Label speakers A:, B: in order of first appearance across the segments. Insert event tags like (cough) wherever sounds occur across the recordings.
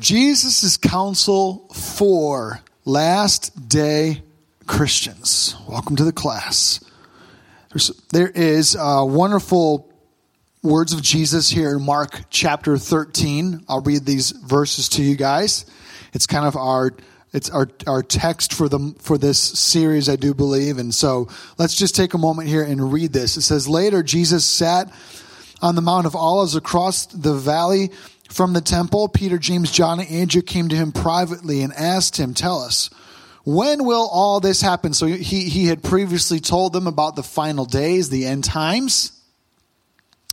A: Jesus' counsel for last day Christians. Welcome to the class. There's, there is uh, wonderful words of Jesus here in Mark chapter 13. I'll read these verses to you guys. It's kind of our it's our, our text for the for this series, I do believe. And so let's just take a moment here and read this. It says, Later Jesus sat on the Mount of Olives across the valley from the temple, Peter, James, John, and Andrew came to him privately and asked him, Tell us, when will all this happen? So he, he had previously told them about the final days, the end times.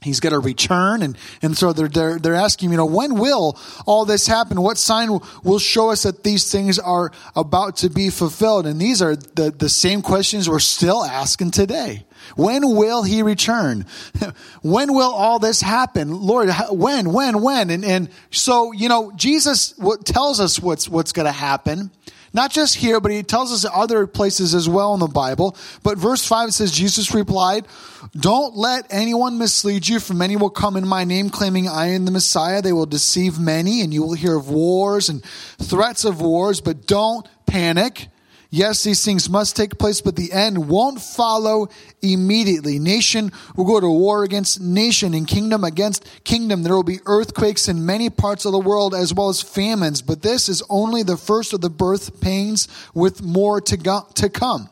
A: He's going to return. And, and so they're, they're, they're asking, you know, when will all this happen? What sign will show us that these things are about to be fulfilled? And these are the, the same questions we're still asking today. When will he return? (laughs) when will all this happen? Lord, when, when, when? And, and so, you know, Jesus tells us what's, what's going to happen. Not just here, but he tells us other places as well in the Bible. But verse 5 says, Jesus replied, Don't let anyone mislead you, for many will come in my name claiming I am the Messiah. They will deceive many, and you will hear of wars and threats of wars, but don't panic. Yes, these things must take place, but the end won't follow immediately. Nation will go to war against nation and kingdom against kingdom. There will be earthquakes in many parts of the world as well as famines, but this is only the first of the birth pains with more to, go, to come.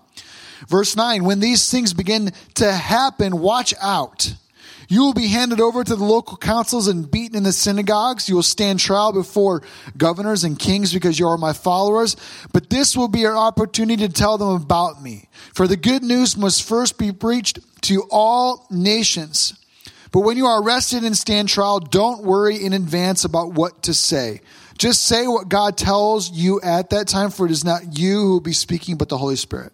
A: Verse 9, when these things begin to happen, watch out you will be handed over to the local councils and beaten in the synagogues. You will stand trial before governors and kings because you are my followers. But this will be your opportunity to tell them about me. For the good news must first be preached to all nations. But when you are arrested and stand trial, don't worry in advance about what to say. Just say what God tells you at that time, for it is not you who will be speaking, but the Holy Spirit.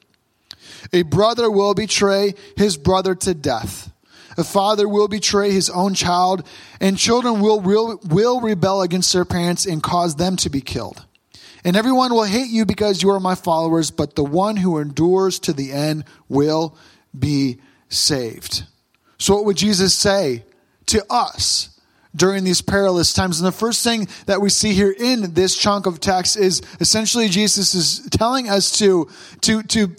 A: A brother will betray his brother to death a father will betray his own child, and children will, will, will rebel against their parents and cause them to be killed. And everyone will hate you because you are my followers, but the one who endures to the end will be saved. So, what would Jesus say to us during these perilous times? And the first thing that we see here in this chunk of text is essentially Jesus is telling us to, to, to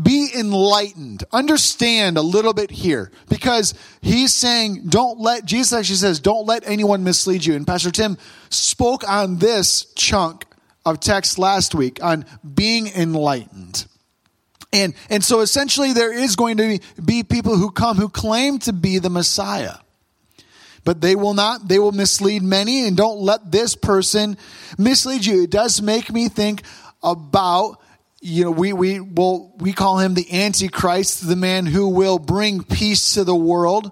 A: be enlightened. Understand a little bit here because he's saying, don't let, Jesus actually says, don't let anyone mislead you. And Pastor Tim spoke on this chunk of text last week on being enlightened. And, and so essentially there is going to be people who come who claim to be the Messiah. But they will not, they will mislead many and don't let this person mislead you. It does make me think about you know, we, we, well, we call him the Antichrist, the man who will bring peace to the world.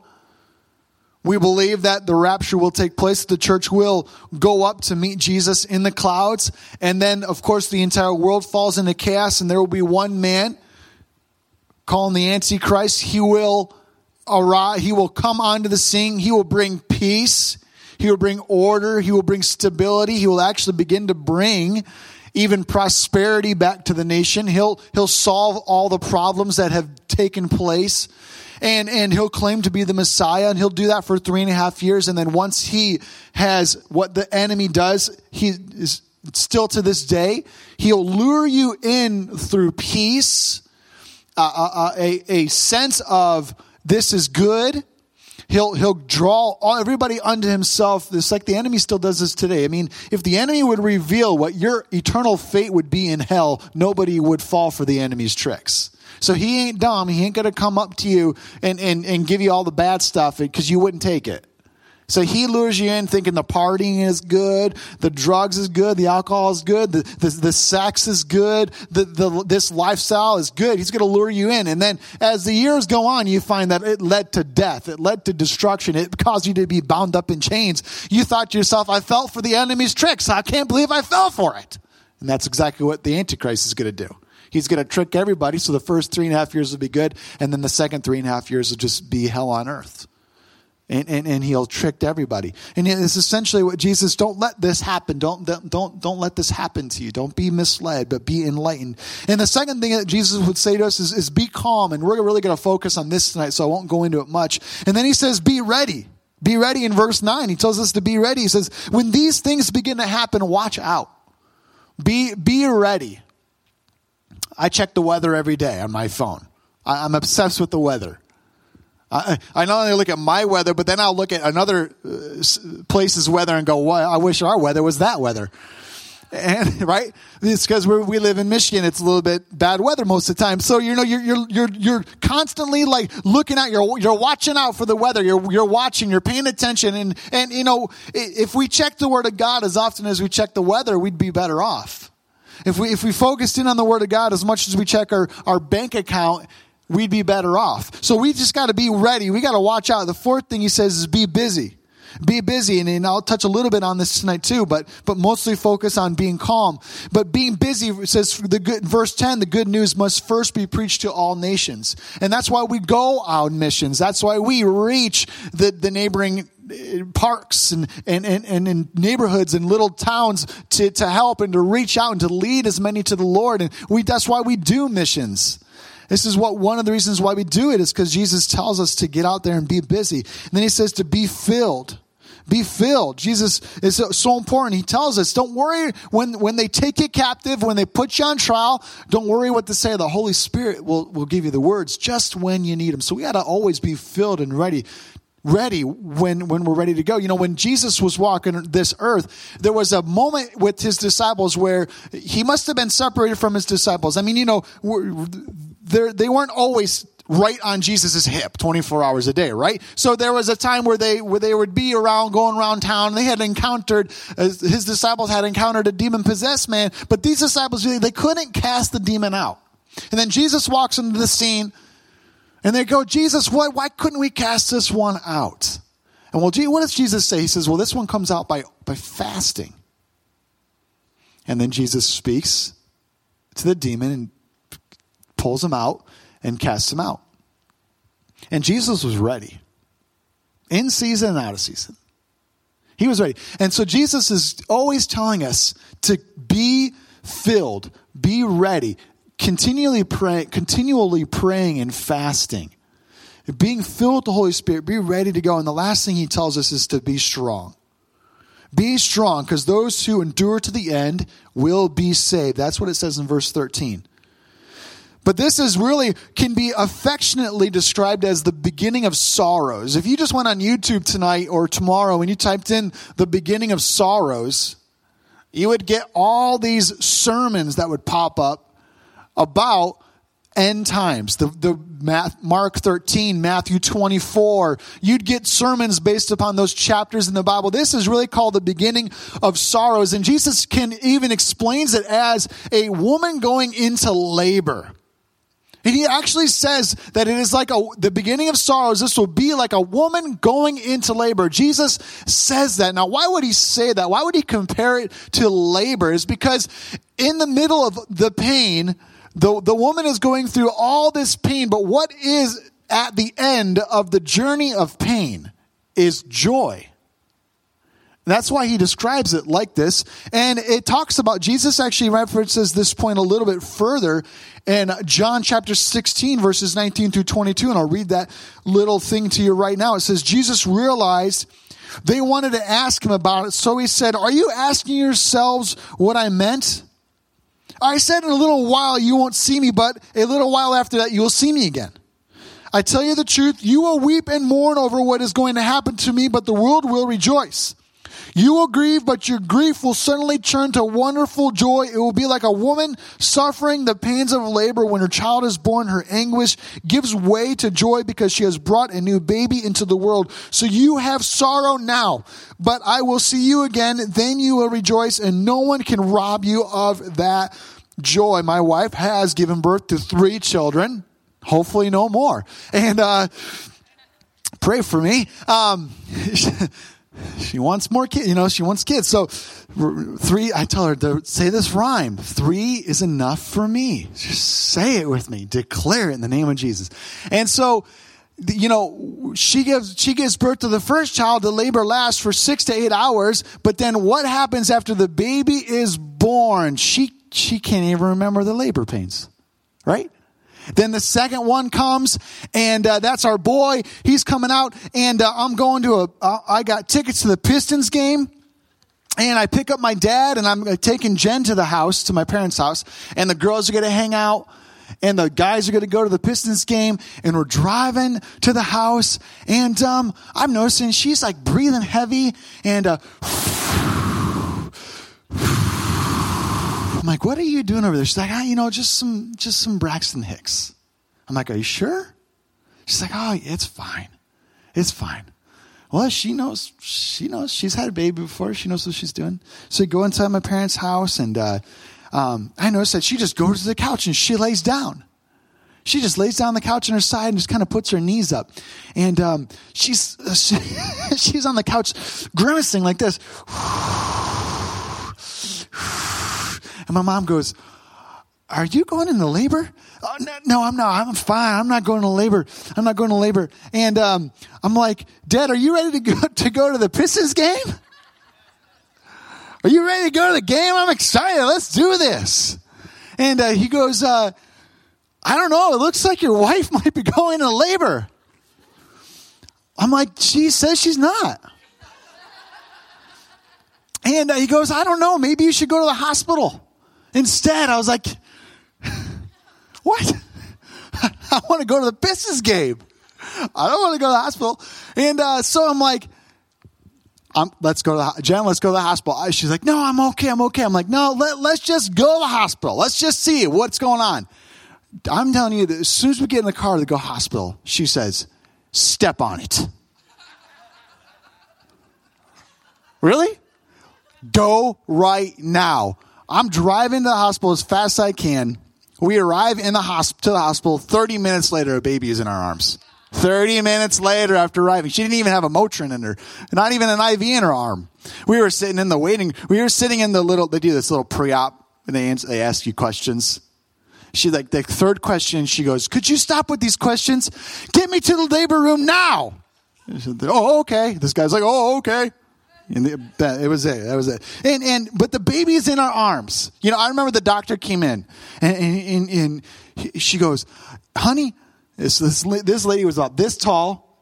A: We believe that the rapture will take place. The church will go up to meet Jesus in the clouds. And then, of course, the entire world falls into chaos and there will be one man calling the Antichrist. He will He will come onto the scene. He will bring peace. He will bring order. He will bring stability. He will actually begin to bring even prosperity back to the nation. He'll, he'll solve all the problems that have taken place. And, and he'll claim to be the Messiah and he'll do that for three and a half years. And then once he has what the enemy does, he is still to this day, he'll lure you in through peace, uh, uh, uh a, a sense of this is good he'll he'll draw all, everybody unto himself. It's like the enemy still does this today. I mean, if the enemy would reveal what your eternal fate would be in hell, nobody would fall for the enemy's tricks. So he ain't dumb. He ain't going to come up to you and, and, and give you all the bad stuff because you wouldn't take it. So he lures you in thinking the partying is good, the drugs is good, the alcohol is good, the, the, the sex is good, the, the, this lifestyle is good. He's going to lure you in. And then as the years go on, you find that it led to death. It led to destruction. It caused you to be bound up in chains. You thought to yourself, I fell for the enemy's tricks. I can't believe I fell for it. And that's exactly what the Antichrist is going to do. He's going to trick everybody. So the first three and a half years will be good. And then the second three and a half years will just be hell on earth and, and, and he'll trick everybody. And it's essentially what Jesus, don't let this happen. Don't, don't, don't let this happen to you. Don't be misled, but be enlightened. And the second thing that Jesus would say to us is, is be calm. And we're really going to focus on this tonight, so I won't go into it much. And then he says, be ready. Be ready in verse 9. He tells us to be ready. He says, when these things begin to happen, watch out. Be, be ready. I check the weather every day on my phone. I, am obsessed with the weather. I, I not only look at my weather, but then I'll look at another uh, place's weather and go, well, I wish our weather was that weather. And (laughs) right, it's because we live in Michigan. It's a little bit bad weather most of the time. So you know you're you're you're you're constantly like looking out. you're you're watching out for the weather. You're you're watching. You're paying attention. And and you know if we check the Word of God as often as we check the weather, we'd be better off. If we if we focused in on the Word of God as much as we check our our bank account, we'd be better off. So we just got to be ready. We got to watch out. The fourth thing he says is be busy. Be busy, and, and I'll touch a little bit on this tonight too, but but mostly focus on being calm. But being busy says the good verse ten, the good news must first be preached to all nations, and that's why we go out missions. That's why we reach the the neighboring uh, parks and, and, and, and in neighborhoods and little towns to, to help and to reach out and to lead as many to the Lord. And we, that's why we do missions. This is what one of the reasons why we do it is because Jesus tells us to get out there and be busy. And then he says to be filled. Be filled. Jesus is so, so important. He tells us, don't worry when, when they take you captive, when they put you on trial, don't worry what to say. The Holy Spirit will, will give you the words just when you need them. So we got to always be filled and ready ready when when we're ready to go you know when jesus was walking this earth there was a moment with his disciples where he must have been separated from his disciples i mean you know they weren't always right on Jesus' hip 24 hours a day, right? So there was a time where they, where they would be around, going around town. They had encountered, uh, his disciples had encountered a demon possessed man, but these disciples, they couldn't cast the demon out. And then Jesus walks into the scene and they go, Jesus, why, why couldn't we cast this one out? And well, gee, what does Jesus say? He says, well, this one comes out by, by fasting. And then Jesus speaks to the demon and pulls him out and casts him out. And Jesus was ready, in season and out of season. He was ready. And so Jesus is always telling us to be filled, be ready, continually praying, continually praying and fasting. Being filled with the Holy Spirit, be ready to go. And the last thing he tells us is to be strong. Be strong, because those who endure to the end will be saved. That's what it says in verse 13. But this is really can be affectionately described as the beginning of sorrows. If you just went on YouTube tonight or tomorrow and you typed in the beginning of sorrows, you would get all these sermons that would pop up about end times. The, the Mark 13, Matthew 24. You'd get sermons based upon those chapters in the Bible. This is really called the beginning of sorrows. And Jesus can even explains it as a woman going into labor. And he actually says that it is like a, the beginning of sorrows. This will be like a woman going into labor. Jesus says that. Now, why would he say that? Why would he compare it to labor? Is because in the middle of the pain, the, the woman is going through all this pain, but what is at the end of the journey of pain is joy. That's why he describes it like this. And it talks about, Jesus actually references this point a little bit further in John chapter 16, verses 19 through 22. And I'll read that little thing to you right now. It says, Jesus realized they wanted to ask him about it. So he said, Are you asking yourselves what I meant? I said, In a little while you won't see me, but a little while after that you will see me again. I tell you the truth, you will weep and mourn over what is going to happen to me, but the world will rejoice. You will grieve, but your grief will suddenly turn to wonderful joy. It will be like a woman suffering the pains of labor when her child is born. Her anguish gives way to joy because she has brought a new baby into the world. So you have sorrow now, but I will see you again. Then you will rejoice, and no one can rob you of that joy. My wife has given birth to three children, hopefully, no more. And, uh, pray for me. Um, (laughs) she wants more kids, you know, she wants kids. So three, I tell her to say this rhyme. Three is enough for me. Just say it with me. Declare it in the name of Jesus. And so, you know, she gives, she gives birth to the first child. The labor lasts for six to eight hours. But then what happens after the baby is born? She, she can't even remember the labor pains, right? Then the second one comes, and uh, that's our boy. He's coming out, and uh, I'm going to a. Uh, I got tickets to the Pistons game. And I pick up my dad, and I'm uh, taking Jen to the house, to my parents' house, and the girls are going to hang out and the guys are going to go to the Pistons game, and we're driving to the house, and um, I'm noticing she's like breathing heavy, and uh, I'm like, "What are you doing over there?" She's like, "Ah, you know, just some, just some Braxton Hicks." I'm like, "Are you sure?" She's like, "Oh, it's fine, it's fine." Well, she knows. She knows. She's had a baby before. She knows what she's doing. So we go inside my parents' house, and uh, um, I noticed that she just goes to the couch and she lays down. She just lays down on the couch on her side and just kind of puts her knees up, and um, she's she, (laughs) she's on the couch grimacing like this. And my mom goes, "Are you going into labor?" Oh, no, no, I'm not. I'm fine. I'm not going to labor. I'm not going to labor. And um, I'm like, Dad, are you ready to go (laughs) to go to the Pistons game? (laughs) Are you ready to go to the game? I'm excited. Let's do this. And uh, he goes, uh, I don't know. It looks like your wife (laughs) might be going into labor. I'm like, she says she's not. And uh, he goes, I don't know. Maybe you should go to the hospital. Instead, I was like, (laughs) what? (laughs) I want to go to the Pistons game. I don't want to go to the hospital. And uh, so I'm like, I'm, let's go to the, Jen, let's go to the hospital. She's like, no, I'm okay. I'm okay. I'm like, no, let, let's just go to the hospital. Let's just see what's going on. I'm telling you that as soon as we get in the car to go hospital, she says, step on it. (laughs) really? Go right now. I'm driving to the hospital as fast as I can. We arrive in the hosp- to the hospital. 30 minutes later, a baby is in our arms. 30 minutes later after arriving. She didn't even have a Motrin in her, not even an IV in her arm. We were sitting in the waiting, we were sitting in the little, they do this little pre-op and they, answer, they ask you questions. She like, the third question, she goes, could you stop with these questions? Get me to the labor room now. Said, oh, okay. This guy's like, oh, okay. And the, that, it was it. That was it. And, and, but the baby is in our arms. You know, I remember the doctor came in and, and, and, and she goes, honey, this, this, this lady was about this tall.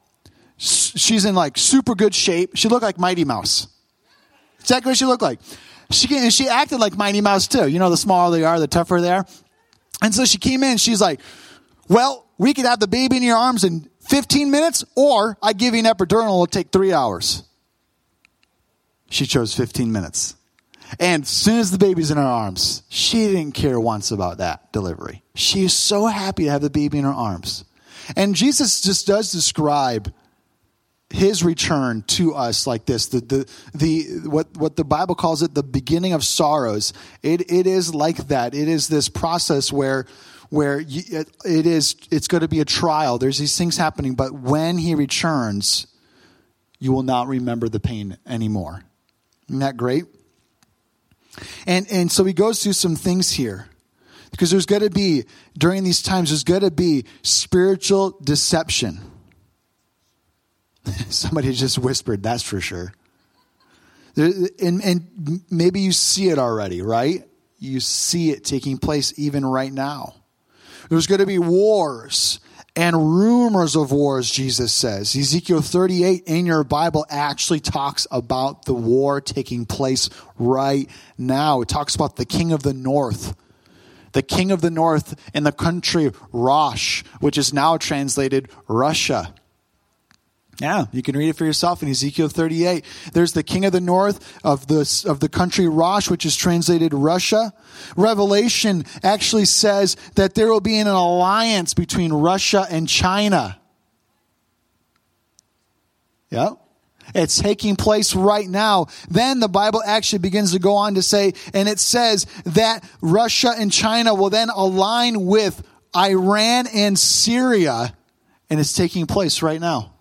A: She's in like super good shape. She looked like Mighty Mouse. Exactly what she looked like. She, and she acted like Mighty Mouse too. You know, the smaller they are, the tougher they are. And so she came in. She's like, well, we could have the baby in your arms in 15 minutes, or I give you an epidural. It'll take three hours. She chose 15 minutes. And as soon as the baby's in her arms, she didn't care once about that delivery. She is so happy to have the baby in her arms. And Jesus just does describe his return to us like this the, the, the what, what the bible calls it the beginning of sorrows it, it is like that it is this process where where you, it, it is it's going to be a trial there's these things happening but when he returns you will not remember the pain anymore isn't that great and and so he goes through some things here because there's going to be, during these times, there's going to be spiritual deception. (laughs) Somebody just whispered, that's for sure. And, and maybe you see it already, right? You see it taking place even right now. There's going to be wars and rumors of wars, Jesus says. Ezekiel 38 in your Bible actually talks about the war taking place right now. It talks about the king of the north the king of the north in the country Rosh, which is now translated Russia. Yeah, you can read it for yourself in Ezekiel 38. There's the king of the north of the, of the country Rosh, which is translated Russia. Revelation actually says that there will be an alliance between Russia and China. Yep. It's taking place right now. Then the Bible actually begins to go on to say, and it says that Russia and China will then align with Iran and Syria, and it's taking place right now.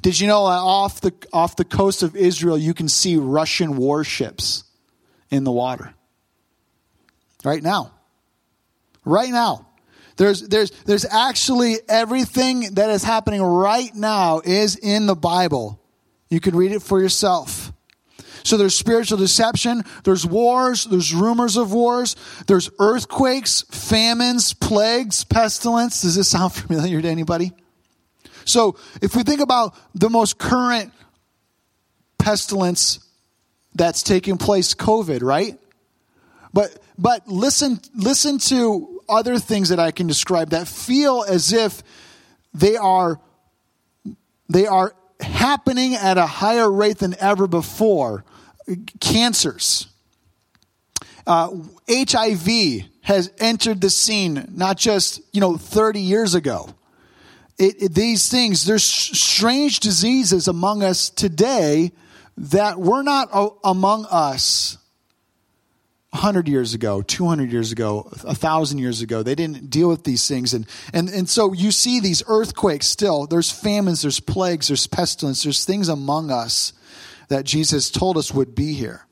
A: Did you know that off the, off the coast of Israel, you can see Russian warships in the water? Right now. Right now. There's, there's, there's actually everything that is happening right now is in the Bible. You can read it for yourself. So there's spiritual deception, there's wars, there's rumors of wars, there's earthquakes, famines, plagues, pestilence. Does this sound (laughs) familiar to anybody? So if we think about the most current pestilence that's taking place, COVID, right? But but listen listen to other things that I can describe that feel as if they are they are happening at a higher rate than ever before. Cancers. Uh, HIV has entered the scene not just, you know, 30 years ago. It, it, these things, there's strange diseases among us today that were not among us 100 years ago, 200 years ago, 1,000 years ago. They didn't deal with these things. And, and, and so you see these earthquakes still. There's famines, there's plagues, there's pestilence, there's things among us that Jesus told us would be here.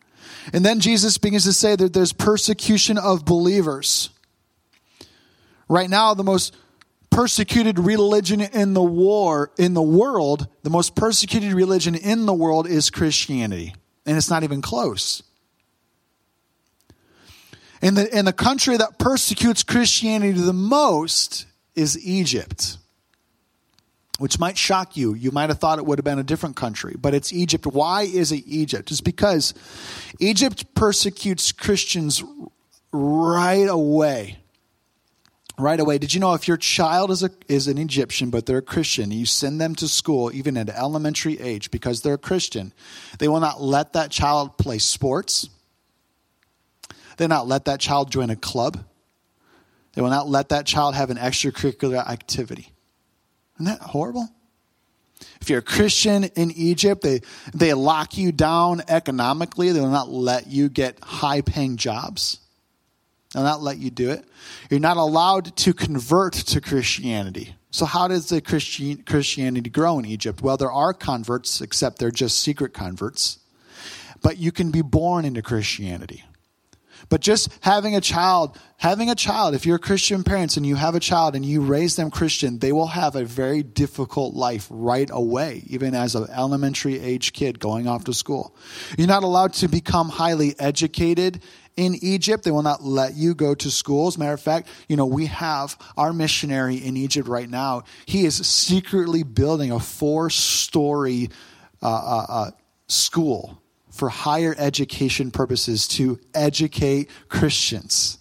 A: And then Jesus begins to say that there's persecution of believers. Right now, the most persecuted religion in the war in the world, the most persecuted religion in the world is Christianity. And it's not even close. And the, and the country that persecutes Christianity the most is Egypt, which might shock you. You might have thought it would have been a different country, but it's Egypt. Why is it Egypt? It's because Egypt persecutes Christians right away. Right away. Did you know if your child is, a, is an Egyptian, but they're a Christian, you send them to school, even at elementary age, because they're a Christian, they will not let that child play sports they will not let that child join a club. They will not let that child have an extracurricular activity. Isn't that horrible? If you're a Christian in Egypt, they, they lock you down economically. They will not let you get high paying jobs. They'll not let you do it. You're not allowed to convert to Christianity. So, how does the Christian, Christianity grow in Egypt? Well, there are converts, except they're just secret converts. But you can be born into Christianity. But just having a child, having a child, if you're Christian parents and you have a child and you raise them Christian, they will have a very difficult life right away, even as an elementary age kid going off to school. You're not allowed to become highly educated in Egypt. They will not let you go to school. As a matter of fact, you know, we have our missionary in Egypt right now. He is secretly building a four story uh, uh, uh, school for higher education purposes to educate Christians.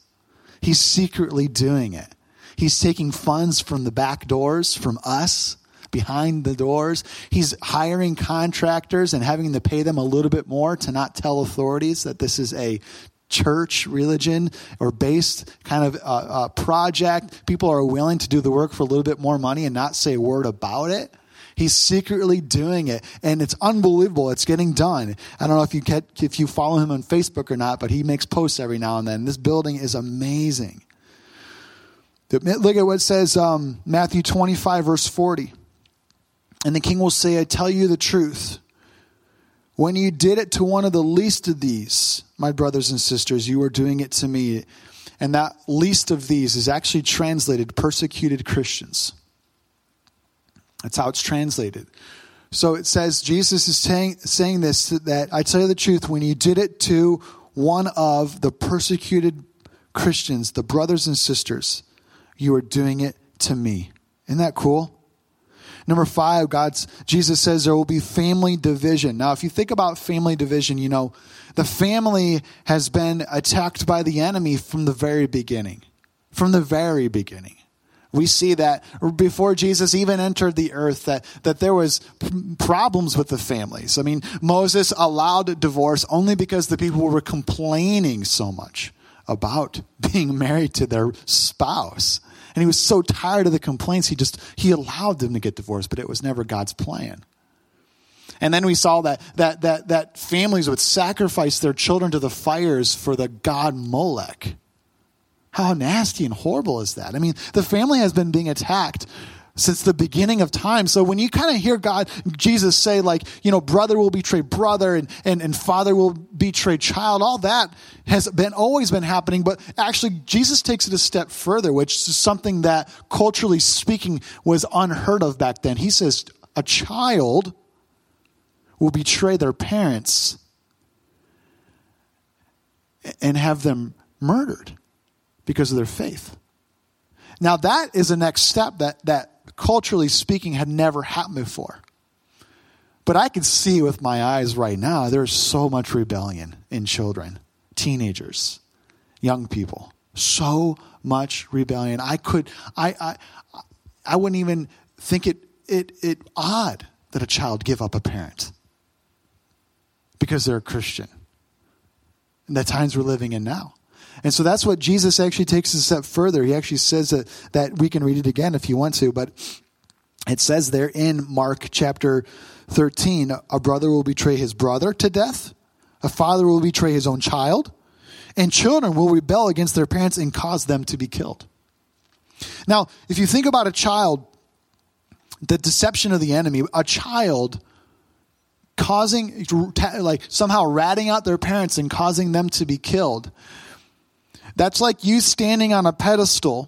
A: He's secretly doing it. He's taking funds from the back doors, from us, behind the doors. He's hiring contractors and having to pay them a little bit more to not tell authorities that this is a church religion or based kind of uh, uh, project. People are willing to do the work for a little bit more money and not say a word about it. He's secretly doing it, and it's unbelievable. It's getting done. I don't know if you get, if you follow him on Facebook or not, but he makes posts every now and then. This building is amazing. Look at what it says um, Matthew 25, verse 40. And the king will say, I tell you the truth. When you did it to one of the least of these, my brothers and sisters, you are doing it to me. And that least of these is actually translated persecuted Christians. That's how it's translated. So it says, Jesus is saying, saying this that I tell you the truth, when you did it to one of the persecuted Christians, the brothers and sisters, you are doing it to me. Isn't that cool? Number five, God's Jesus says there will be family division. Now, if you think about family division, you know, the family has been attacked by the enemy from the very beginning. From the very beginning. We see that before Jesus even entered the earth, that, that there was problems with the families. I mean, Moses allowed divorce only because the people were complaining so much about being married to their spouse. And he was so tired of the complaints, he just, he allowed them to get divorced, but it was never God's plan. And then we saw that, that, that, that families would sacrifice their children to the fires for the god Molech. How nasty and horrible is that? I mean, the family has been being attacked since the beginning of time. So when you kind of hear God, Jesus say, like, you know, brother will betray brother and, and, and father will betray child, all that has been always been happening. But actually, Jesus takes it a step further, which is something that culturally speaking was unheard of back then. He says, a child will betray their parents and have them murdered because of their faith. Now, that is a next step that, that culturally speaking had never happened before. But I can see with my eyes right now, there's so much rebellion in children, teenagers, young people. So much rebellion. I could, I, I, I wouldn't even think it, it, it odd that a child give up a parent because they're a Christian. And the times we're living in now. And so that's what Jesus actually takes a step further. He actually says that, that we can read it again if you want to, but it says there in Mark chapter 13 a brother will betray his brother to death, a father will betray his own child, and children will rebel against their parents and cause them to be killed. Now, if you think about a child, the deception of the enemy, a child causing, like somehow ratting out their parents and causing them to be killed. That's like you standing on a pedestal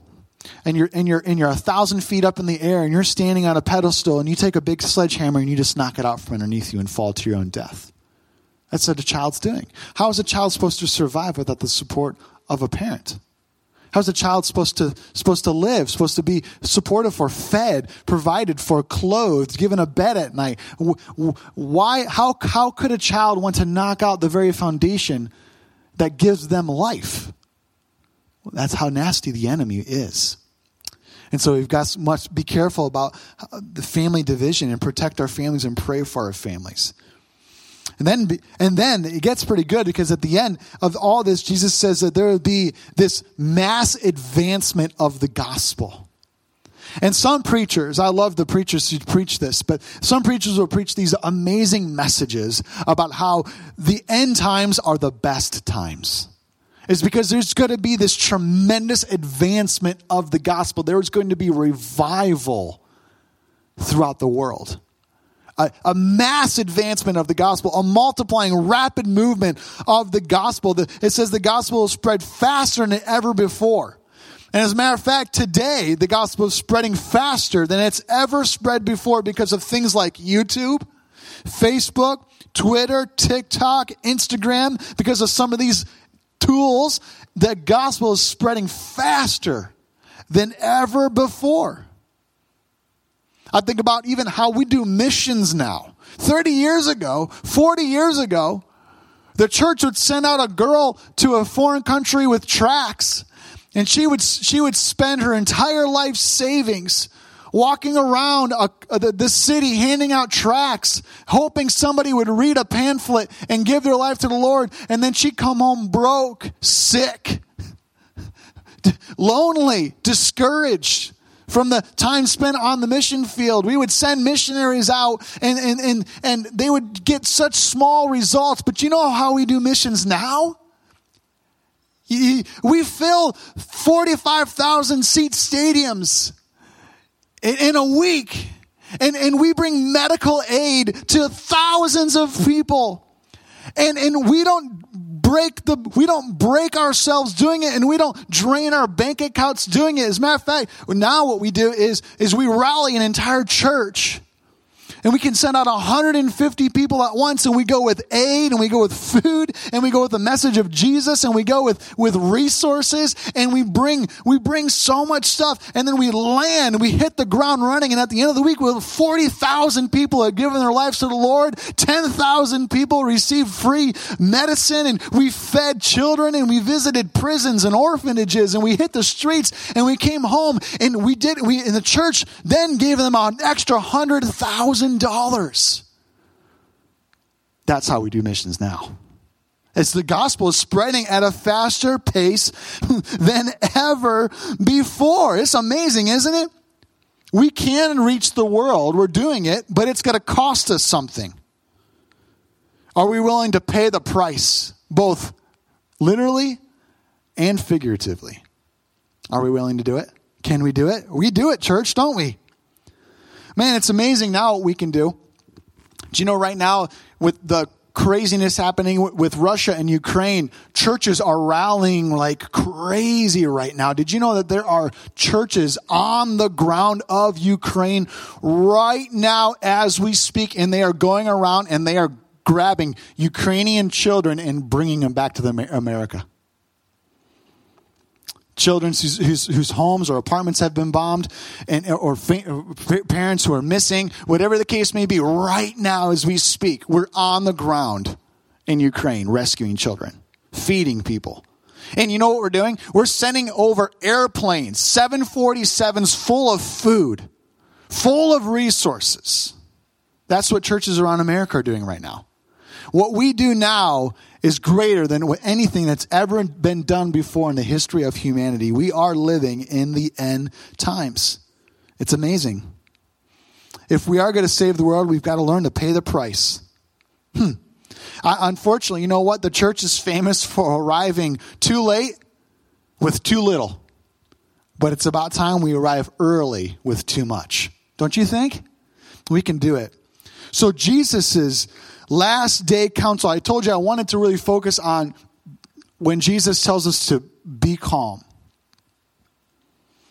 A: and you're and you're and you're a thousand feet up in the air and you're standing on a pedestal and you take a big sledgehammer and you just knock it out from underneath you and fall to your own death. That's what a child's doing. How is a child supposed to survive without the support of a parent? How's a child supposed to supposed to live? Supposed to be supported for, fed, provided for, clothed, given a bed at night? Why? How? How could a child want to knock out the very foundation that gives them life? That's how nasty the enemy is. And so we've got to be careful about uh, the family division and protect our families and pray for our families. And then, and then it gets pretty good because at the end of all this, Jesus says that there will be this mass advancement of the gospel. And some preachers, I love the preachers who preach this, but some preachers will preach these amazing messages about how the end times are the best times is because there's going to be this tremendous advancement of the gospel. There's going to be revival throughout the world. A, a, mass advancement of the gospel, a multiplying, rapid movement of the gospel. It says the gospel will spread faster than ever before. And as a matter of fact, today the gospel is spreading faster than it's ever spread before because of things like YouTube, Facebook, Twitter, TikTok, Instagram, because of some of these tools, the gospel is spreading faster than ever before. I think about even how we do missions now. 30 years ago, 40 years ago, the church would send out a girl to a foreign country with tracts, and she would, she would spend her entire life savings walking around a, a, the, city handing out tracts, hoping somebody would read a pamphlet and give their life to the Lord. And then she'd come home broke, sick, lonely, discouraged from the time spent on the mission field. We would send missionaries out and, and, and, and they would get such small results. But you know how we do missions now? We fill 45,000 seat stadiums in a week. And, and we bring medical aid to thousands of people. And, and we don't break the, we don't break ourselves doing it and we don't drain our bank accounts doing it. As a matter of fact, now what we do is, is we rally an entire church and we can send out 150 people at once and we go with aid and we go with food and we go with the message of Jesus and we go with, with resources and we bring, we bring so much stuff and then we land, we hit the ground running and at the end of the week, with 40,000 people have given their lives to the Lord. 10,000 people received free medicine and we fed children and we visited prisons and orphanages and we hit the streets and we came home and we did, we, in the church then gave them an extra 100,000 dollars. That's how we do missions now. As the gospel is spreading at a faster pace (laughs) than ever before. It's amazing, isn't it? We can reach the world. We're doing it, but it's going to cost us something. Are we willing to pay the price, both literally and figuratively? Are we willing to do it? Can we do it? We do it, church, don't we? Man, it's amazing now what we can do. Do you know right now with the craziness happening with Russia and Ukraine, churches are rallying like crazy right now. Did you know that there are churches on the ground of Ukraine right now as we speak and they are going around and they are grabbing Ukrainian children and bringing them back to the America? Children whose, whose, whose, homes or apartments have been bombed, and, or, or parents who are missing, whatever the case may be, right now as we speak, we're on the ground in Ukraine rescuing children, feeding people. And you know what we're doing? We're sending over airplanes, 747s full of food, full of resources. That's what churches around America are doing right now. What we do now is greater than anything that's ever been done before in the history of humanity. We are living in the end times. It's amazing. If we are going to save the world, we've got to learn to pay the price. Hmm. I, unfortunately, you know what? The church is famous (laughs) for arriving too late with too little. But it's about time we arrive early with too much. Don't you think? We can do it. So, Jesus' last day counsel, I told you I wanted to really focus on when Jesus tells us to be calm.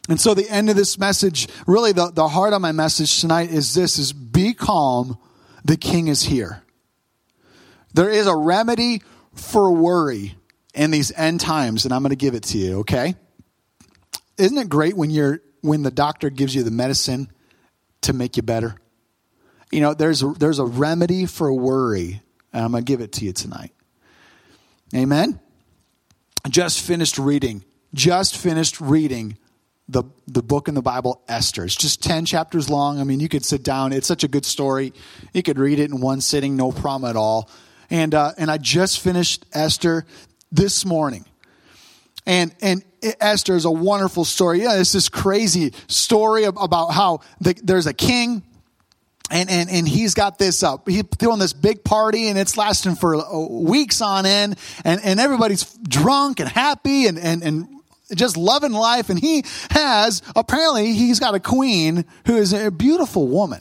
A: And so the end of this message, really the, the heart of my message tonight is this is be calm, the king is here. There is a remedy for worry in these end times, and I'm going to give it to you, okay? Isn't it great when you're when the doctor gives you the medicine to make you better? You know, there's a, there's a remedy for worry, and I'm going to give it to you tonight. Amen. Just finished reading. Just finished reading the the book in the Bible, Esther. It's just 10 chapters long. I mean, you could sit down. It's such a good story. You could read it in one sitting, no problem at all and uh, and I just finished Esther this morning. And and Esther is a wonderful story. Yeah, it's this crazy story about how the, there's a king and, and, and he's got this up. Uh, he's throwing this big party and it's lasting for uh, weeks on end and, and everybody's drunk and happy and, and, and just loving life. And he has, apparently he's got a queen who is a beautiful woman.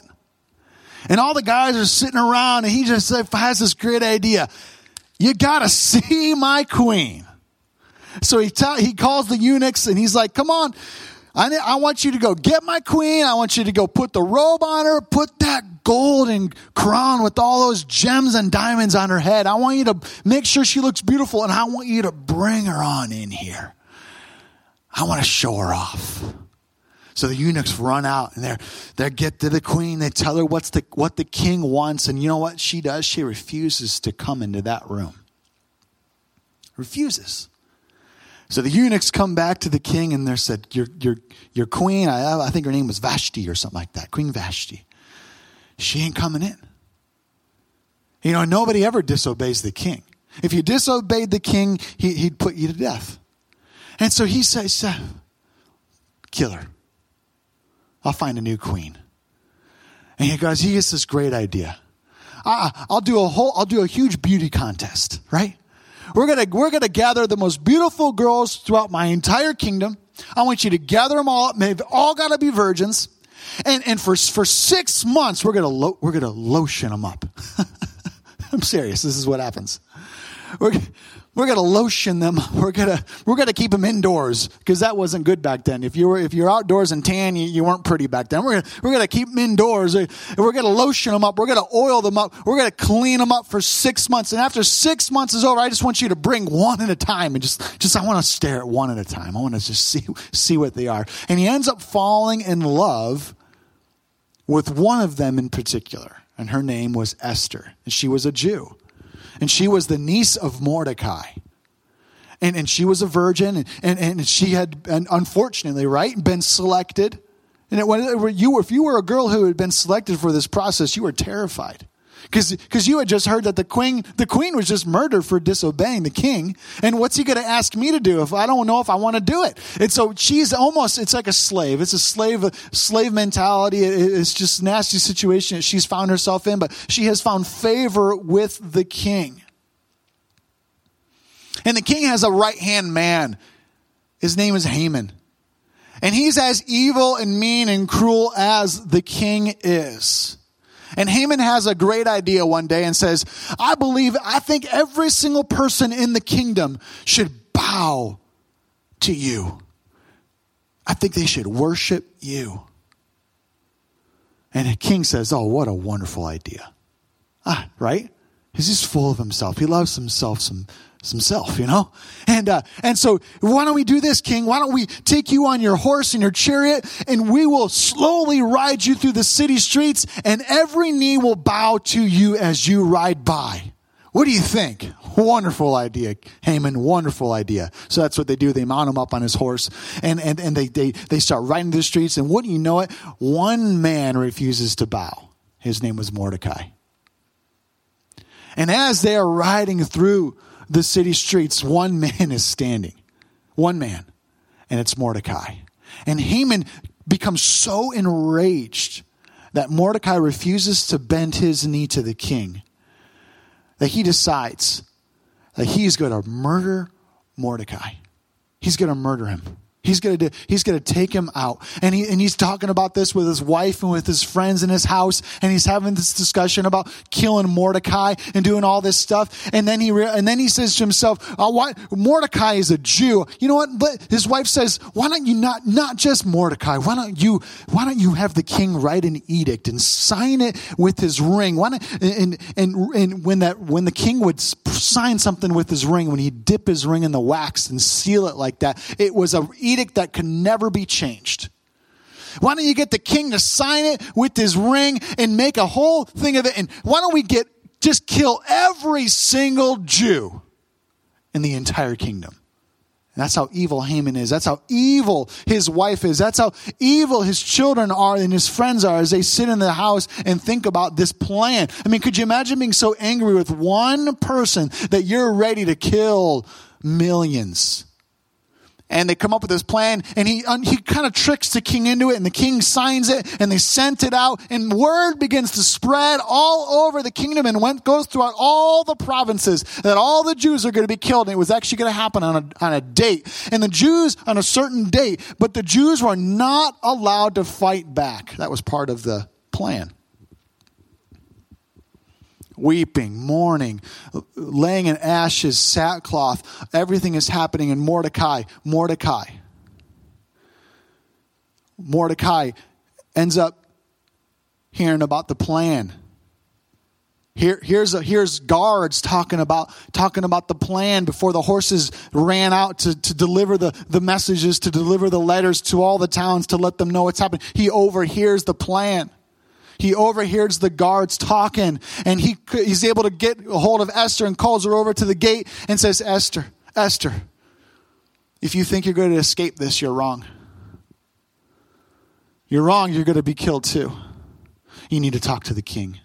A: And all the guys are sitting around and he just has this great idea. You gotta see my queen. So he, he calls the eunuchs and he's like, come on. I, I want you to go get my queen. I want you to go put the robe on her, put that golden crown with all those gems and diamonds on her head. I want you to make sure she looks beautiful and I want you to bring her on in here. I want to show her off. So the eunuchs run out and they're, they get to the queen. They tell her what's the, what the king wants. And you know what she does? She refuses to come into that room. Refuses. So the eunuchs come back to the king and they said, your, your, your queen, I, I think her name was Vashti or something like that, Queen Vashti. She ain't coming in. You know, nobody ever disobeys the king. If you disobeyed the king, he, would put you to death. And so he says, kill her. I'll find a new queen. And he goes, he gets this great idea. I, I'll do a whole, I'll do a huge beauty contest, right? We're gonna, we're gonna gather the most beautiful girls throughout my entire kingdom. I want you to gather them all. They've all gotta be virgins. And, and for, for six months, we're gonna, lo, we're gonna lotion them up. (laughs) I'm serious. This is what happens. We're, we're going to lotion them. (laughs) We're going to, we're going to keep them indoors because that wasn't good back then. If you were, if you're outdoors and tan, you, you weren't pretty back then. We're to, we're going to keep them indoors. We're going to lotion them up. We're going to oil them up. We're going to clean them up for six months. And after six months is over, I just want you to bring one at a time and just, just, I want to stare at one at a time. I want to just see, see what they are. And he ends up falling in love with one of them in particular. And her name was Esther. And she was a Jew and she was the niece of Mordecai. And, and she was a virgin, and, and, and she had, and unfortunately, right, been selected. And it, when you, if you were a girl who had been selected for this process, you were terrified. Because you had just heard that the queen, the queen was just murdered for disobeying the king. And what's he going to ask me to do if I don't know if I want to do it? And so she's almost, it's like a slave. It's a slave, slave mentality. It's just nasty situation that she's found herself in, but she has found favor with the king. And the king has a right hand man. His name is Haman. And he's as evil and mean and cruel as the king is. And Haman has a great idea one day and says, I believe, I think every single person in the kingdom should bow to you. I think they should worship you. And the king says, Oh, what a wonderful idea. Ah, right? He's just full of himself. He loves himself some, It's himself, you know? And, uh, and so why don't we do this, King? Why don't we take you on your horse and your chariot and we will slowly ride you through the city streets and every knee will bow to you as you ride by. What do you think? Wonderful idea, Haman. Wonderful idea. So that's what they do. They mount him up on his horse and, and, and they, they, they start riding the streets. And wouldn't you know it? One man refuses to bow. His name was Mordecai. And as they are riding through the city streets, one man is standing. One man. And it's Mordecai. And Haman becomes so enraged that Mordecai refuses to bend his knee to the king that he decides that he's going to murder Mordecai. He's going to murder him. He's gonna do, he's gonna take him out, and he and he's talking about this with his wife and with his friends in his house, and he's having this discussion about killing Mordecai and doing all this stuff, and then he re, and then he says to himself, oh, "Why Mordecai is a Jew? You know what?" But his wife says, "Why don't you not not just Mordecai? Why don't you why don't you have the king write an edict and sign it with his ring? Why not, and and and when that when the king would sign something with his ring, when he dip his ring in the wax and seal it like that, it was a edict that could never be changed. Why don't you get the king to sign it with his ring and make a whole thing of it? And why don't we get, just kill every single Jew in the entire kingdom? And that's how evil Haman is. That's how evil his wife is. That's how evil his children are and his friends are as they sit in the house and think about this plan. I mean, could you imagine being so angry with one person that you're ready to kill millions? And they come up with this plan and he, he kind of tricks the king into it and the king signs it and they sent it out and word begins to spread all over the kingdom and went, goes throughout all the provinces that all the Jews are going to be killed. And it was actually going to happen on a, on a date and the Jews on a certain date, but the Jews were not allowed to fight back. That was part of the plan weeping, mourning, laying in ashes, sackcloth. Everything is happening in Mordecai. Mordecai. Mordecai ends up hearing about the plan. Here, here's, a, here's guards talking about, talking about the plan before the horses ran out to, to deliver the, the messages, to deliver the letters to all the towns to let them know what's happening. He overhears the plan he overhears the guards talking and he, he's able to get a hold of Esther and calls her over to the gate and says, Esther, Esther, if you think you're going to escape this, you're wrong. You're wrong. You're going to be killed too. You need to talk to the king.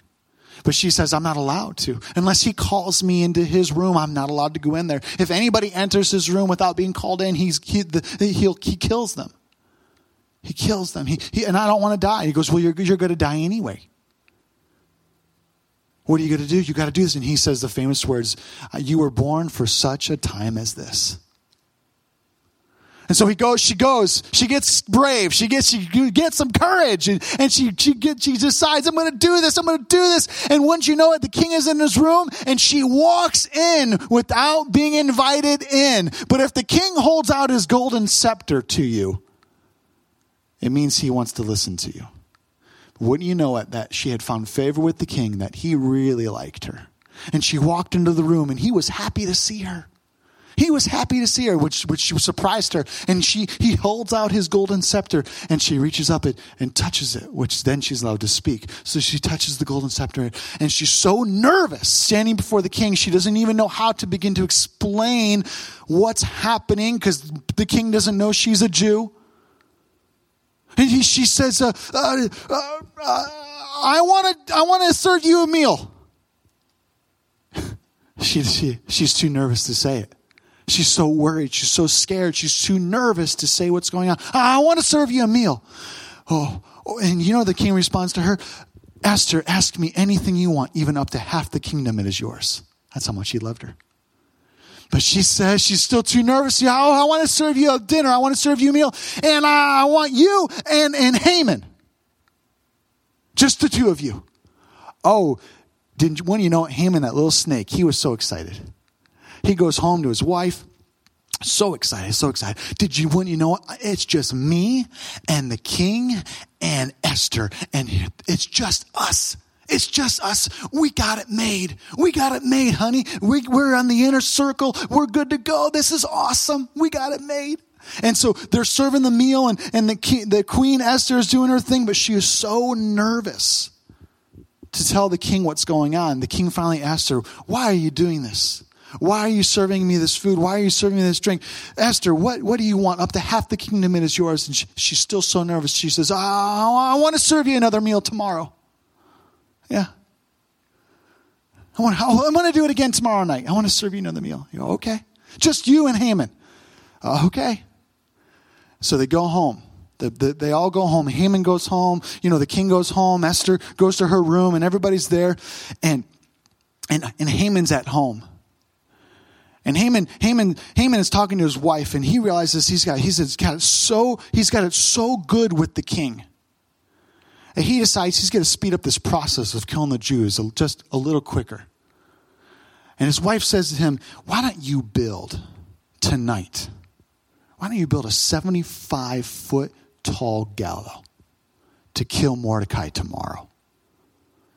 A: But she says, I'm not allowed to. Unless he calls me into his room, I'm not allowed to go in there. If anybody enters his room without being called in, he's, he, the, he'll, he kills them. He kills them. He, he, and I don't want to die. He goes, Well, you're, you're going to die anyway. What are you going to do? You got to do this. And he says the famous words, uh, You were born for such a time as this. And so he goes, she goes, she gets brave, she gets, she gets some courage, and, and she, she gets, she decides, I'm going to do this, I'm going to do this. And once you know it, the king is in his room, and she walks in without being invited in. But if the king holds out his golden scepter to you, it means he wants to listen to you. Wouldn't you know it that she had found favor with the king, that he really liked her? And she walked into the room and he was happy to see her. He was happy to see her, which, which surprised her. And she, he holds out his golden scepter and she reaches up it and touches it, which then she's allowed to speak. So she touches the golden scepter and she's so nervous standing before the king. She doesn't even know how to begin to explain what's happening because the king doesn't know she's a Jew. And he, she says, uh, uh, uh, I want to I wanna serve you a meal. (laughs) she, she, she's too nervous to say it. She's so worried. She's so scared. She's too nervous to say what's going on. I want to serve you a meal. Oh, oh, and you know the king responds to her, Esther, ask me anything you want, even up to half the kingdom, it is yours. That's how much he loved her. But she says she's still too nervous. Oh, I want to serve you a dinner. I want to serve you a meal. And I want you and, and Haman. Just the two of you. Oh, didn't when you know Haman, that little snake, he was so excited. He goes home to his wife. So excited, so excited. Did you, when you know, it's just me and the king and Esther, and it's just us It's just us. We got it made. We got it made, honey. We, we're on the inner circle. We're good to go. This is awesome. We got it made. And so they're serving the meal, and, and the, the Queen Esther is doing her thing, but she is so nervous to tell the king what's going on. The king finally asked her, Why are you doing this? Why are you serving me this food? Why are you serving me this drink? Esther, what, what do you want? Up to half the kingdom is yours. And she, she's still so nervous. She says, oh, I want to serve you another meal tomorrow. Yeah. I want, I want to do it again tomorrow night. I want to serve you another meal. You go, okay. Just you and Haman. Uh, okay. So they go home. The, the, they all go home. Haman goes home. You know, the king goes home. Esther goes to her room, and everybody's there. And, and, and Haman's at home. And Haman, Haman, Haman is talking to his wife, and he realizes he's got, he's got it so, he's got it so good with the king. And he decides he's going to speed up this process of killing the Jews just a little quicker. And his wife says to him, Why don't you build tonight? Why don't you build a 75 foot tall gallows to kill Mordecai tomorrow?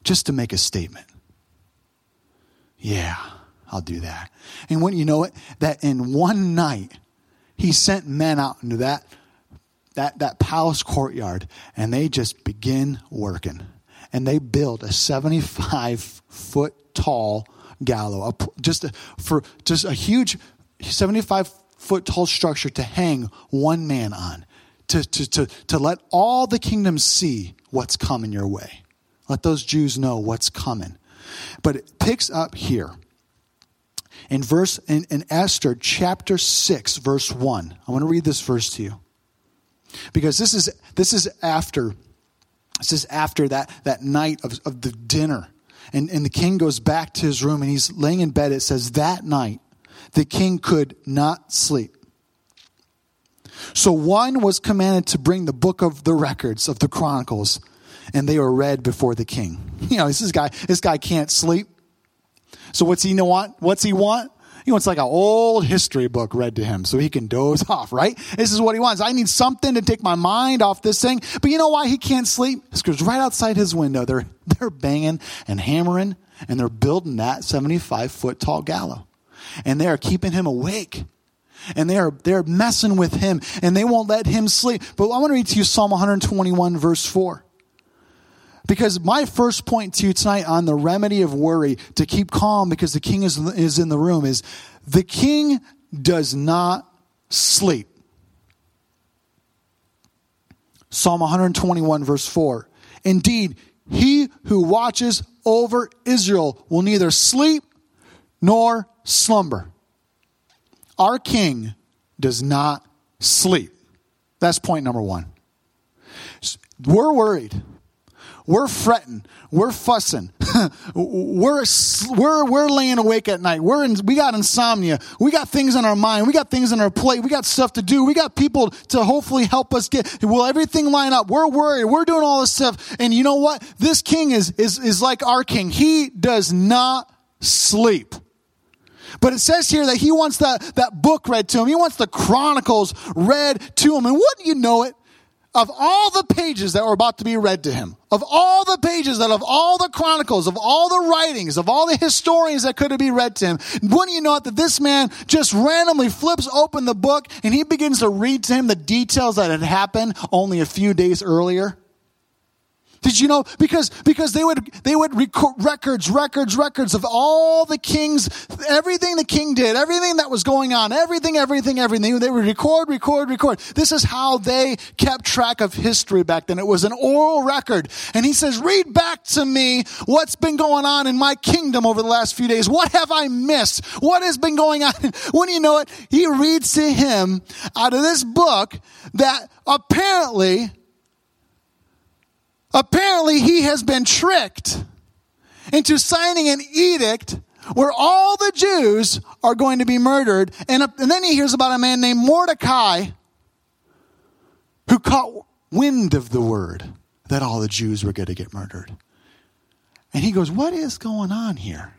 A: Just to make a statement. Yeah, I'll do that. And when you know it, that in one night, he sent men out into that that, that palace courtyard and they just begin working. And they build a 75 foot tall gallows, just a, for just a huge 75 foot tall structure to hang one man on, to, to, to, to let all the kingdoms see what's coming your way. Let those Jews know what's coming. But it picks up here in verse in, in Esther chapter 6 verse 1. I want to read this verse to you. Because this is this is after this is after that, that night of, of the dinner. And, and the king goes back to his room and he's laying in bed. It says, That night, the king could not sleep. So one was commanded to bring the book of the records of the chronicles, and they were read before the king. (laughs) You know, this guy, this guy can't sleep. So what's he want? What's he want? He wants like an old history book read to him so he can doze (laughs) off, right? This is what he wants. I need something to take my mind off this thing. But you know why he can't sleep? It's because right outside his window, they're, (laughs) they're banging and hammering and they're building that 75 foot tall gallows. And they are keeping him awake. And they are, they're messing with him and they won't let him sleep. But I want to read to you Psalm 121 verse 4. Because my first point to you tonight on the remedy of worry to keep calm because the king is, is in the room is the king does not sleep. Psalm 121, verse 4. Indeed, he who watches over Israel will neither sleep nor slumber. Our king does not sleep. That's point number one. We're worried we're fretting. We're fussing. (laughs) we're, we're, we're laying awake at night. We're in, we got insomnia. We got things on our mind. We got things on our plate. We got stuff to do. We got people to hopefully help us get, will everything line up? We're worried. We're doing all this stuff. And you know what? This king is, is, is like our king. He does not sleep. But it says here that he wants that, that book read to him. He wants the Chronicles read to him. And wouldn't you know it? Of all the pages that were about to be read to him, of all the pages that of all the chronicles, of all the writings, of all the historians that could have been read to him, wouldn't you know it that this man just randomly flips open the book and he begins to read to him the details that had happened only a few days earlier? Did you know? Because, because they would, they would record records, records, records of all the kings, everything the king did, everything that was going on, everything, everything, everything. They would record, record, record. This is how they kept track of history back then. It was an oral record. And he says, read back to me what's been going on in my kingdom over the last few days. What have I missed? What has been going on? (laughs) When you know it, he reads to him out of this book that apparently Apparently, he has been tricked into signing an edict where all the Jews are going to be murdered. And, and then he hears about a man named Mordecai who caught wind of the word that all the Jews were going to get murdered. And he goes, What is going on here?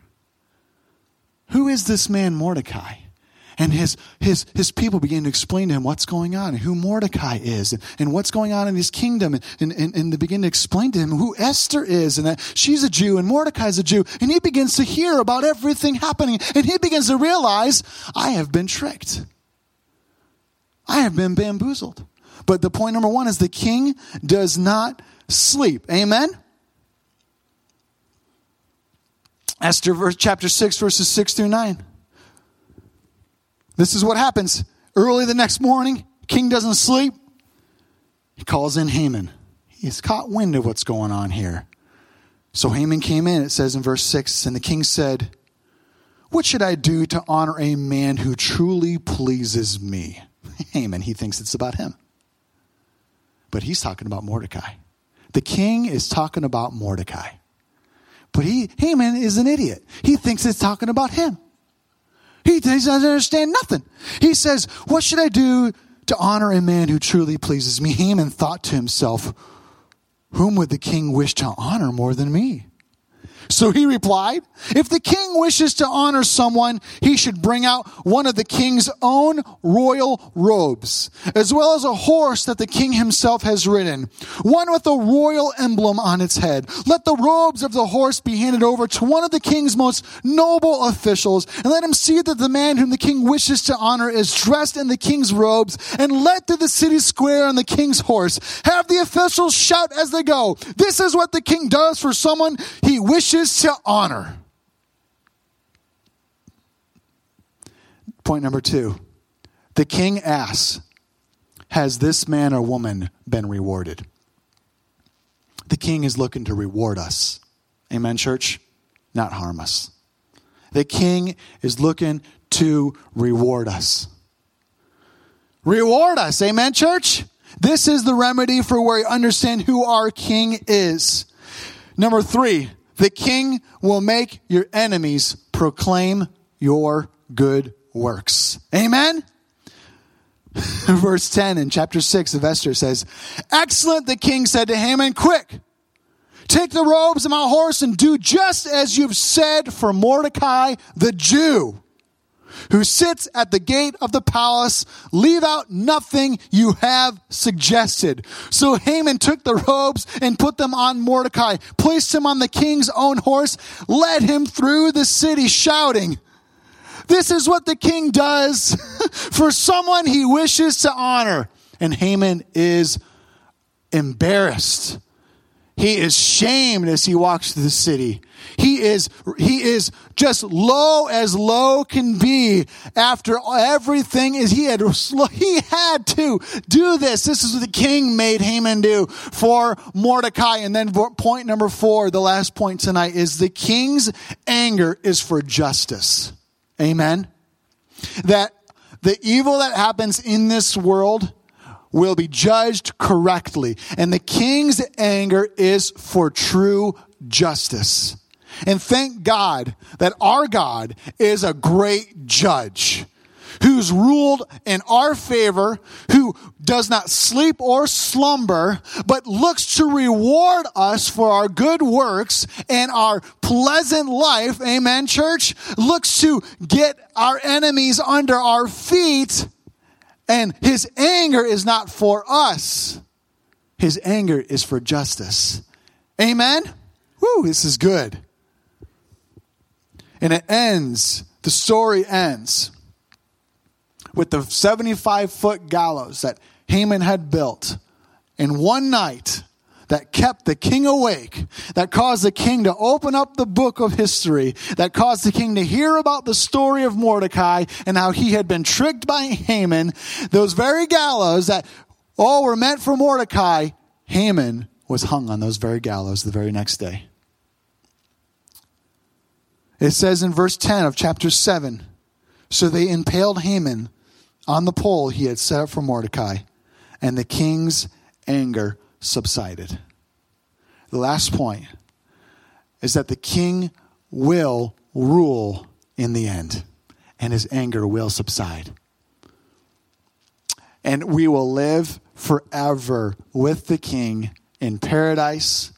A: Who is this man Mordecai? And his, his, his people begin to explain to him what's going on and who Mordecai is and, and what's going on in his kingdom. And, and, and, they begin to explain to him who Esther is and that she's a Jew and Mordecai's a Jew. And he begins to hear about everything happening. And he begins to realize, I have been tricked. I have been bamboozled. But the point number one is the king does not sleep. Amen? Esther verse, chapter 6, verses 6 through 9. This is what happens. Early the next morning, king doesn't sleep. He calls in Haman. He's caught wind of what's going on here. So Haman came in, it says in verse 6, and the king said, What should I do to honor a man who truly pleases me? (laughs) Haman, he thinks it's about him. But he's talking about Mordecai. The king is talking about Mordecai. But he, Haman is an idiot. He thinks it's talking about him. He doesn't understand nothing. He says, What should I do to honor a man who truly pleases me? Haman thought to himself, Whom would the king wish to honor more than me? So he replied, If the king wishes to honor someone, he should bring out one of the king's own royal robes, as well as a horse that the king himself has ridden, one with a royal emblem on its head. Let the robes of the horse be handed over to one of the king's most noble officials, and let him see that the man whom the king wishes to honor is dressed in the king's robes, and let through the city square on the king's horse. Have the officials shout as they go, This is what the king does for someone he wishes to honor. Point number two the king asks, Has this man or woman been rewarded? The king is looking to reward us. Amen, church? Not harm us. The king is looking to reward us. Reward us. Amen, church? This is the remedy for where we understand who our king is. Number three, the king will make your enemies proclaim your good works. Amen? (laughs) Verse 10 in chapter 6 of Esther says, Excellent, the king said to Haman, Quick, take the robes of my horse and do just as you've said for Mordecai the Jew who sits at the gate of the palace, leave out nothing you have suggested. So Haman took the robes and put them on Mordecai, placed him on the king's own horse, led him through the city shouting, this is what the king does (laughs) for someone he wishes to honor. And Haman is embarrassed. He is shamed as he walks through the city. He is, he is just low as low can be after everything is, he had, (laughs) he had to do this. This is what the king made Haman do for Mordecai. And then point number four, the last point tonight is the king's anger is for justice. Amen. That the evil that happens in this world will be judged correctly. And the king's anger is for true justice. And thank God that our God is a great judge who's ruled in our favor, who does not sleep or slumber, but looks to reward us for our good works and our pleasant life. Amen, church? Looks to get our enemies under our feet and his anger is not for us, his anger is for justice. Amen? Woo, this is good. And it ends, the story ends with the 75 foot gallows that Haman had built. In one night, that kept the king awake, that caused the king to open up the book of history, that caused the king to hear about the story of Mordecai and how he had been tricked by Haman, those very gallows that all were meant for Mordecai, Haman was hung on those very gallows the very next day. It says in verse 10 of chapter 7 So they impaled Haman on the pole he had set up for Mordecai, and the king's anger subsided. The last point is that the king will rule in the end, and his anger will subside. And we will live forever with the king in paradise,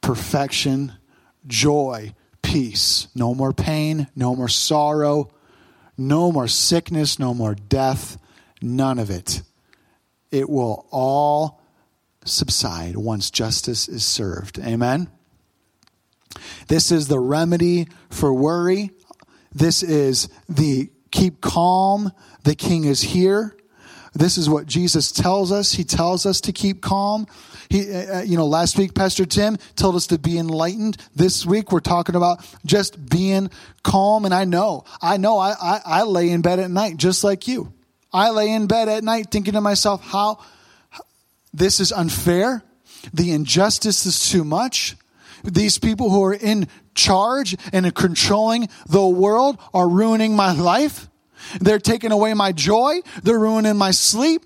A: perfection, joy, peace. No more pain, no more sorrow, No more sickness, no more death, none of it. It will all subside once justice is served. Amen? This is the remedy for worry. This is the keep calm. The king is here. This is what Jesus tells us. He tells us to keep calm. He, uh, uh, you know, last week Pastor Tim told us to be enlightened. This week we're talking about just being calm. And I know, I know, I, I, I lay in bed at night just like you. I lay in bed at night thinking to myself, how this is unfair. The injustice is too much. These people who are in charge and controlling the world are ruining my life. They're taking away my joy. They're ruining my sleep.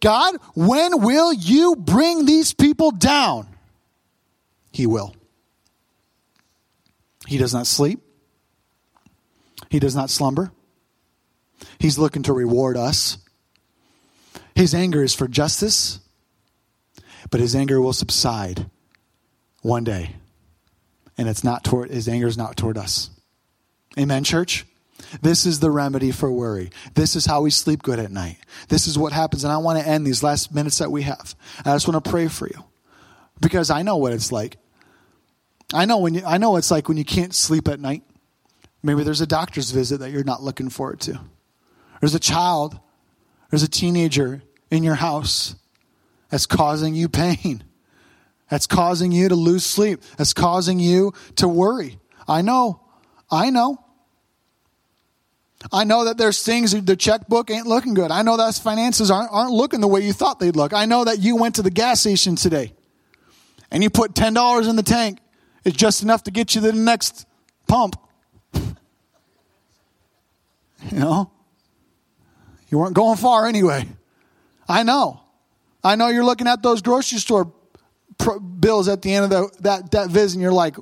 A: God, when will you bring these people down? He will. He does not sleep. He does not slumber. He's looking to reward us. His anger is for justice, but his anger will subside one day. And it's not toward his anger is not toward us. Amen, church? This is the remedy for worry. This is how we sleep good at night. This is what happens. And I want to end these last minutes that we have. I just want to pray for you because I know what it's like. I know when you, I know it's like when you can't sleep at night. Maybe there's a doctor's visit that you're not looking forward to. There's a child, there's a teenager in your house that's causing you pain. That's causing you to lose sleep. That's causing you to worry. I know. I know. I know that there's things, the checkbook ain't looking good. I know that finances aren't, aren't looking the way you thought they'd look. I know that you went to the gas station today and you put $10 in the tank. It's just enough to get you to the next pump. (laughs) you know? You weren't going far anyway. I know. I know you're looking at those grocery store bills at the end of the, that, that visit and you're like,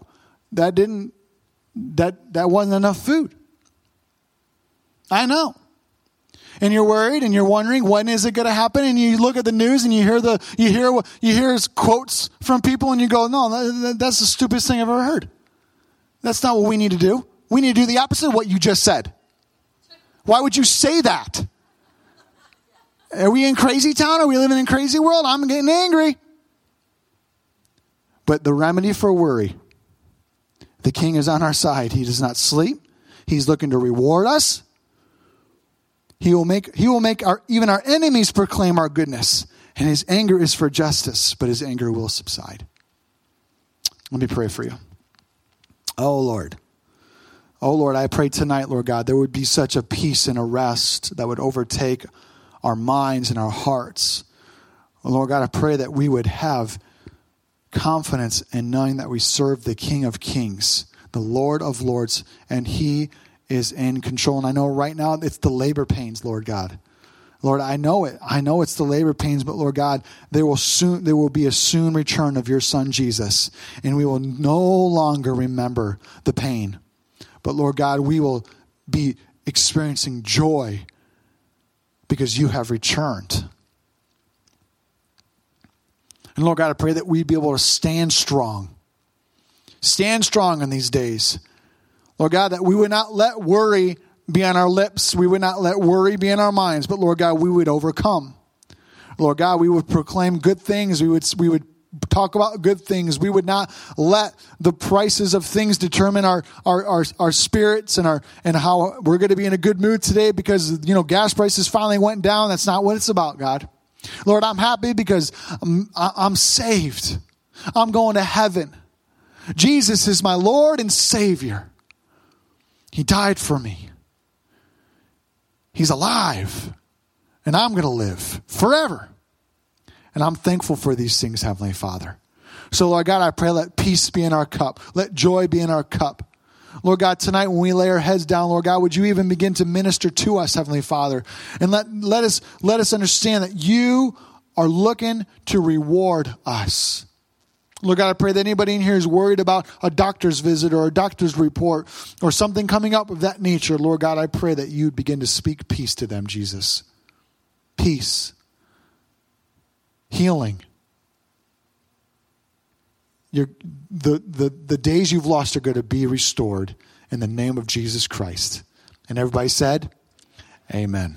A: that didn't, that, that wasn't enough food. I know. And you're worried and you're wondering when is it going to happen and you look at the news and you hear the you hear you hear quotes from people and you go no that's the stupidest thing I've ever heard. That's not what we need to do. We need to do the opposite of what you just said. Why would you say that? Are we in crazy town? Are we living in crazy world? I'm getting angry. But the remedy for worry, the king is on our side. He does not sleep. He's looking to reward us. He will make, he will make our, even our enemies proclaim our goodness. And his anger is for justice, but his anger will subside. Let me pray for you. Oh, Lord. Oh, Lord, I pray tonight, Lord God, there would be such a peace and a rest that would overtake our minds and our hearts. Lord God, I pray that we would have confidence in knowing that we serve the King of Kings, the Lord of Lords, and He is in control. And I know right now it's the labor pains, Lord God. Lord, I know it. I know it's the labor pains, but Lord God, there will soon there will be a soon return of your son Jesus, and we will no longer remember the pain. But Lord God, we will be experiencing joy because you have returned. And Lord God, I pray that we'd be able to stand strong. Stand strong in these days. Lord God, that we would not let worry be on our lips. We would not let worry be in our minds, but Lord God, we would overcome. Lord God, we would proclaim good things. We would, we would talk about good things. We would not let the prices of things determine our, our, our, our, spirits and our, and how we're going to be in a good mood today because, you know, gas prices finally went down. That's not what it's about, God. Lord, I'm happy because I'm, I'm saved. I'm going to heaven. Jesus is my Lord and Savior. He died for me. He's alive. And I'm going to live forever. And I'm thankful for these things, Heavenly Father. So, Lord God, I pray let peace be in our cup. Let joy be in our cup. Lord God, tonight when we lay our heads down, Lord God, would you even begin to minister to us, Heavenly Father? And let, let, us, let us understand that you are looking to reward us. Lord God, I pray that anybody in here is worried about a doctor's visit or a doctor's report or something coming up of that nature. Lord God, I pray that you begin to speak peace to them, Jesus. Peace. Healing. The, the, the days you've lost are going to be restored in the name of Jesus Christ. And everybody said, Amen.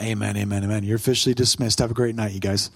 A: Amen, amen, amen. You're officially dismissed. Have a great night, you guys.